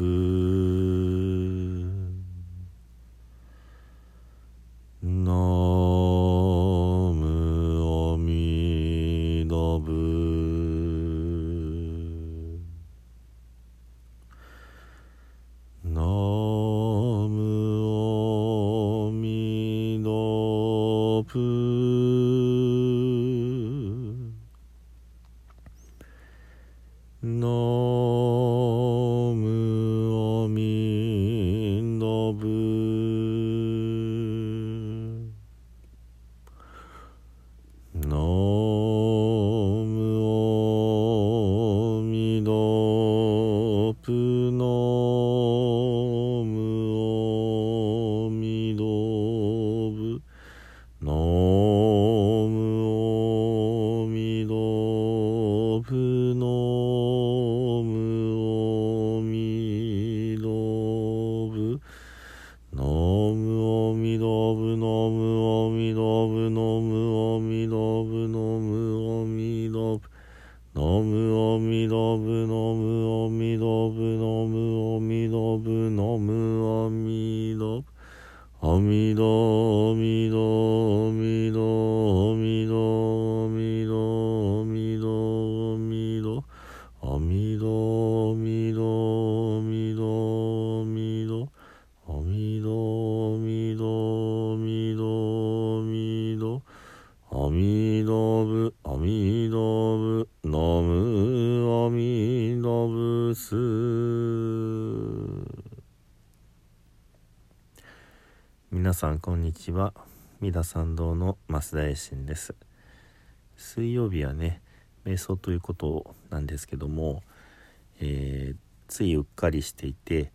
くさんこんにちは。三田参道の増田衛進です。水曜日はね瞑想ということなんですけども、えーついうっかりしていて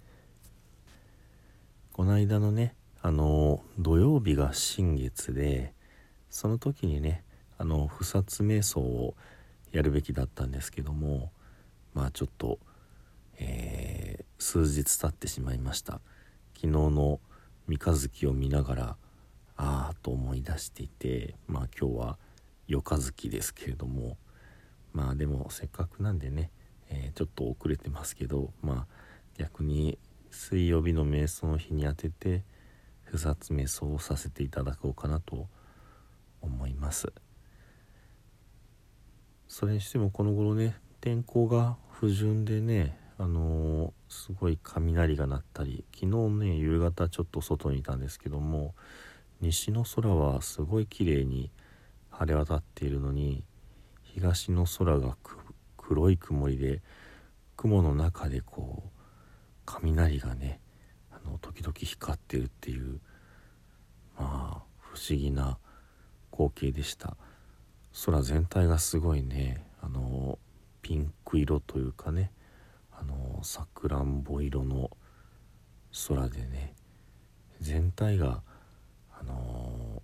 この間のねあの土曜日が新月でその時にねあの不殺瞑想をやるべきだったんですけどもまあちょっと、えー数日経ってしまいました。昨日の三日月を見ながらああと思い出していてまあ今日は夜か月ですけれどもまあでもせっかくなんでね、えーちょっと遅れてますけどまあ逆に水曜日の瞑想の日に当てて不殺瞑想をさせていただこうかなと思います。それにしてもこの頃ね天候が不順でねあのーすごい雷が鳴ったり昨日ね夕方ちょっと外にいたんですけども西の空はすごい綺麗に晴れ渡っているのに東の空が黒い曇りで雲の中でこう雷がねあの時々光ってるっていうまあ不思議な光景でした。空全体がすごいねあのピンク色というかねさくらんぼ色の空でね全体があの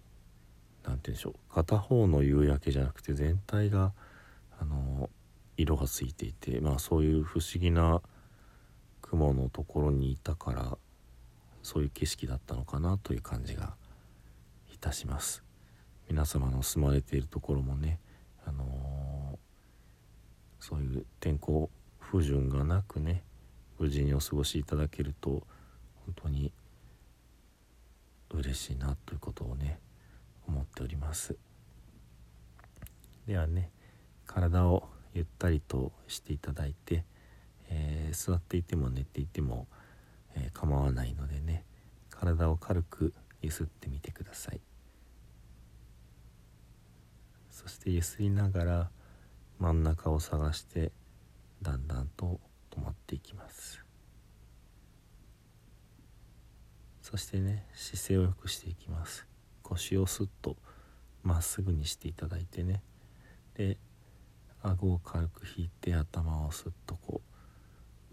なんて言うんでしょう片方の夕焼けじゃなくて全体があの色がついていてまあそういう不思議な雲のところにいたからそういう景色だったのかなという感じがいたします。皆様の住まれているところもねあのそういう天候不順がなくね無事にお過ごしいただけると本当に嬉しいなということをね思っております。ではね体をゆったりとしていただいて、えー座っていても寝ていても、えー構わないのでね体を軽くゆすってみてください。そしてゆすりながら真ん中を探してだんだんと止まっていきます。そしてね姿勢を良くしていきます。腰をスッとまっすぐにしていただいてね。で顎を軽く引いて頭をスッとこ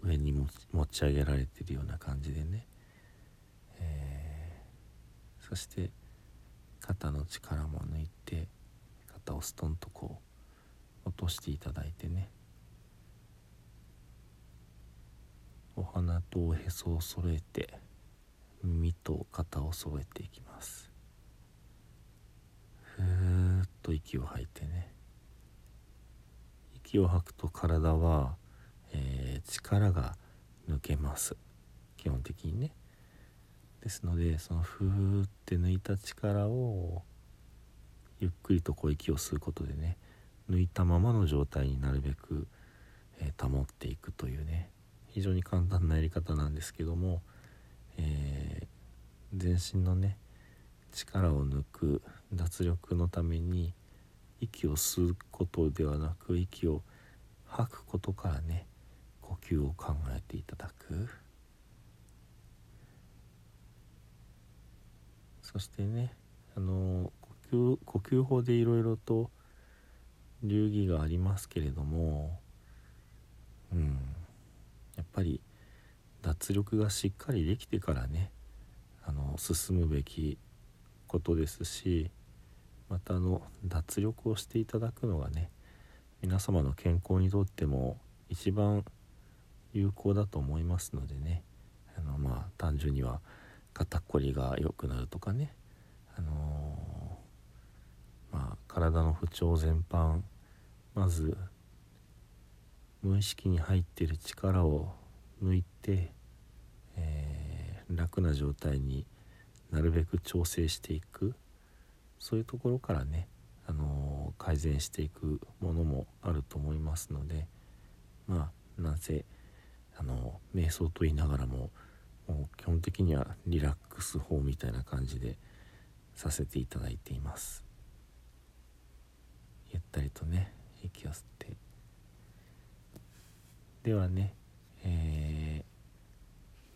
う上に持ち上げられてるような感じでね、えーそして肩の力も抜いて肩をストンとこう落としていただいてねお鼻とおへそを揃えて耳と肩を揃えていきます。ふーっと息を吐いてね。息を吐くと体は、えー力が抜けます。基本的にね。ですのでそのふーって抜いた力をゆっくりとこう息を吸うことでね抜いたままの状態になるべく、えー、保っていくというね。非常に簡単なやり方なんですけども、えー、全身のね力を抜く脱力のために息を吸うことではなく息を吐くことからね呼吸を考えていただく。そしてねあの呼吸呼吸法でいろいろと流儀がありますけれどもぱり脱力がしっかりできてからねあの進むべきことですしまたあの脱力をしていただくのがね皆様の健康にとっても一番有効だと思いますのでねあのまあ単純には肩こりが良くなるとかねあのー、まあ体の不調全般まず無意識に入ってる力を抜いて、えー、楽な状態になるべく調整していく。そういうところからね、あのー、改善していくものもあると思いますのでまあなぜあの瞑想と言いながらももう基本的にはリラックス法みたいな感じでさせていただいています。ゆったりとね息を吸って。ではね、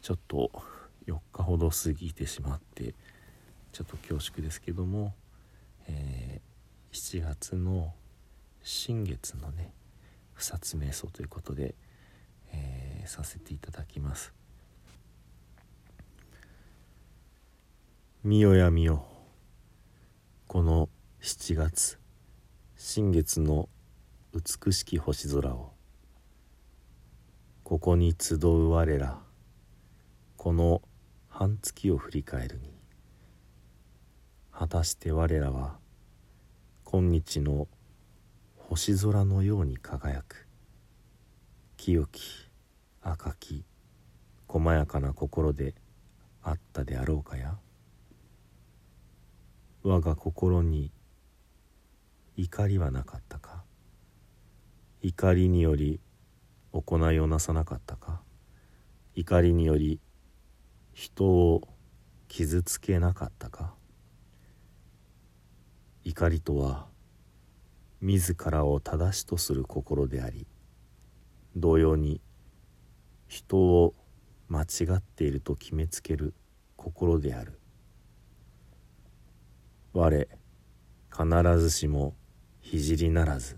ちょっと4日ほど過ぎてしまってちょっと恐縮ですけども、えー、7月の新月のね不殺瞑想ということで、えー、させていただきます。見よや見よこの7月新月の美しき星空をここに集う我らこの半月を振り返るに果たして我らは今日の星空のように輝く。清き赤き細やかな心であったであろうかや。我が心に怒りはなかったか。怒りにより行いをなさなかったか。怒りにより人を傷つけなかったか？怒りとは自らを正しとする心であり同様に人を間違っていると決めつける心である。我必ずしも聖ならず。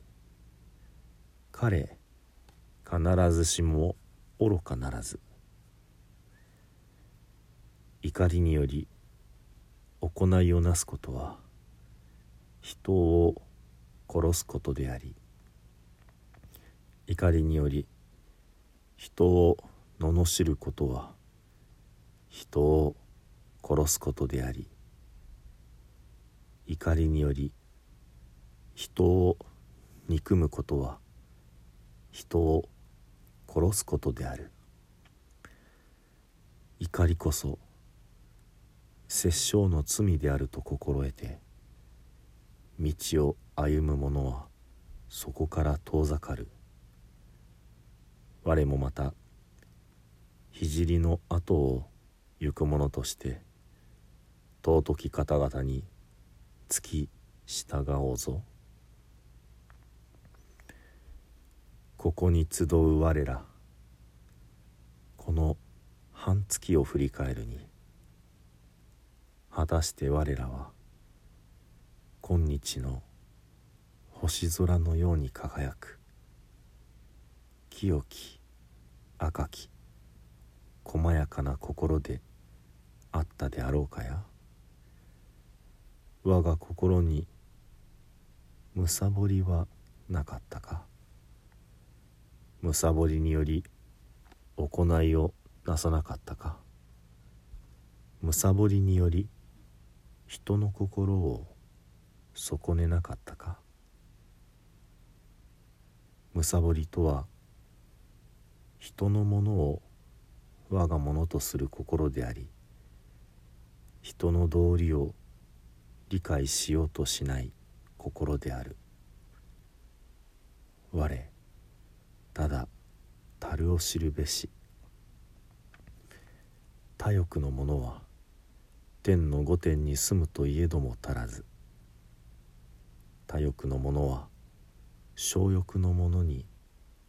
彼必ずしも愚かならず。怒りにより行いをなすことは人を殺すことであり怒りにより人を罵ることは人を殺すことであり怒りにより人を憎むことは人を殺すことである。怒りこそ殺生の罪であると心得て道を歩む者はそこから遠ざかる。我もまた聖の後を行く者として尊き方々に付き従おうぞ。ここに集う我らこの半月を振り返るに果たして我らは今日の星空のように輝く。清き赤き細やかな心であったであろうかや。我が心にむさぼりはなかったか。むさぼりにより行いをなさなかったか。むさぼりにより人の心を損ねなかったか？むさぼりとは人のものを我がものとする心であり人の道理を理解しようとしない心である。我ただ樽を知るべし。他欲の者は天の御殿に住むといえども足らず他欲の者は小欲の者に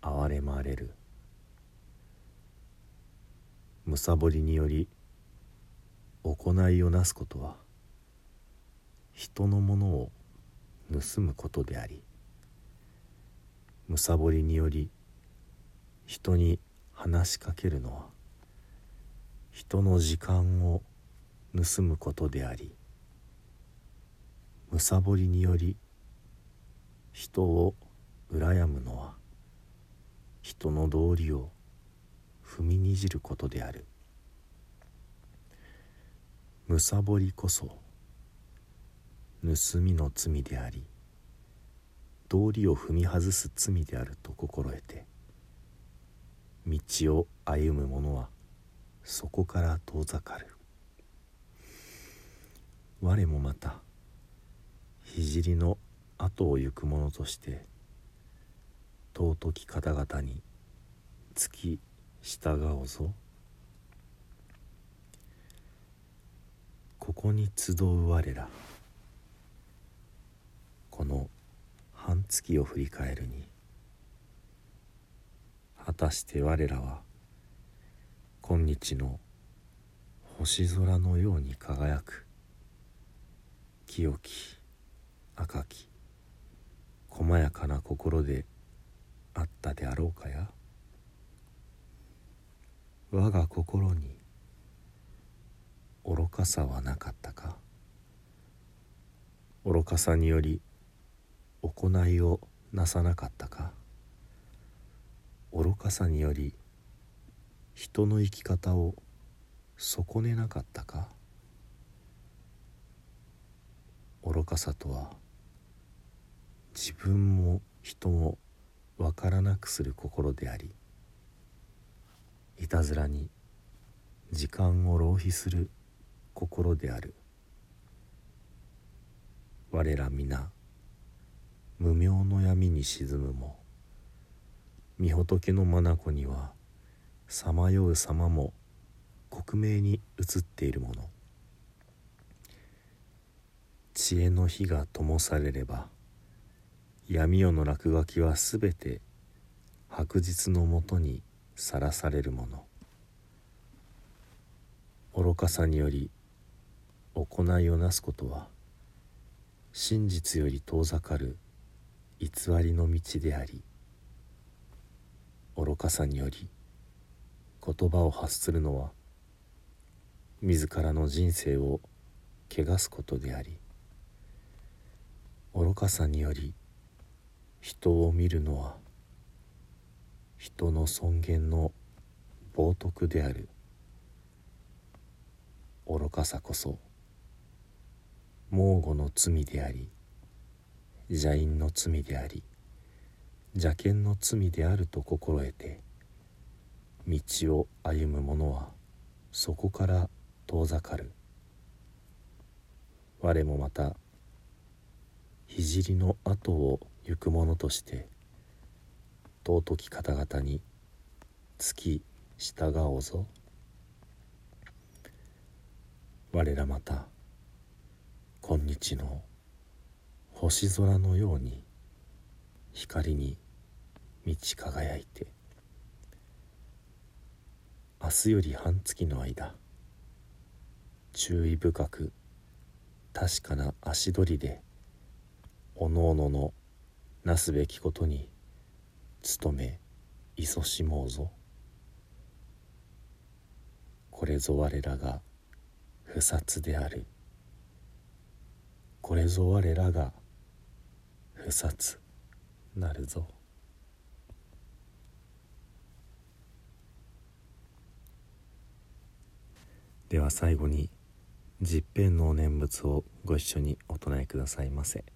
憐れまれる。むさぼりにより行いをなすことは人のものを盗むことでありむさぼりにより人に話しかけるのは人の時間を盗むことでありむさぼりにより人を羨むのは人の道理を踏みにじることである。むさぼりこそ盗みの罪であり道理を踏み外す罪であると心得て道を歩む者はそこから遠ざかる。我もまた聖の後を行く者として尊き方々に付き従おうぞ。ここに集う我らこの半月を振り返るに果たして我らは今日の星空のように輝く。清き赤き細やかな心であったであろうかや。我が心に愚かさはなかったか。愚かさにより行いをなさなかったか。愚かさにより人の生き方を損ねなかったか。愚かさとは自分も人も分からなくする心でありいたずらに時間を浪費する心である。我ら皆無明の闇に沈むも御仏の眼にはさまよう様も克明に映っているもの。知恵の火が灯されれば闇夜の落書きはすべて白日のもとにさらされるもの。愚かさにより行いをなすことは真実より遠ざかる偽りの道であり愚かさにより言葉を発するのは自らの人生を汚すことであり。愚かさにより人を見るのは人の尊厳の冒涜である。愚かさこそ猛虎の罪であり邪因の罪であり邪見の罪であると心得て道を歩む者はそこから遠ざかる。我もまた聖の後を行く者として尊き方々に付き従おうぞ。我らまた今日の星空のように光に満ち輝いて明日より半月の間注意深く確かな足取りでおのおののなすべきことに努め勤しもうぞ。これぞ我らが不殺である。これぞ我らが不殺なるぞ。では最後に十平のお念仏をご一緒にお唱えくださいませ。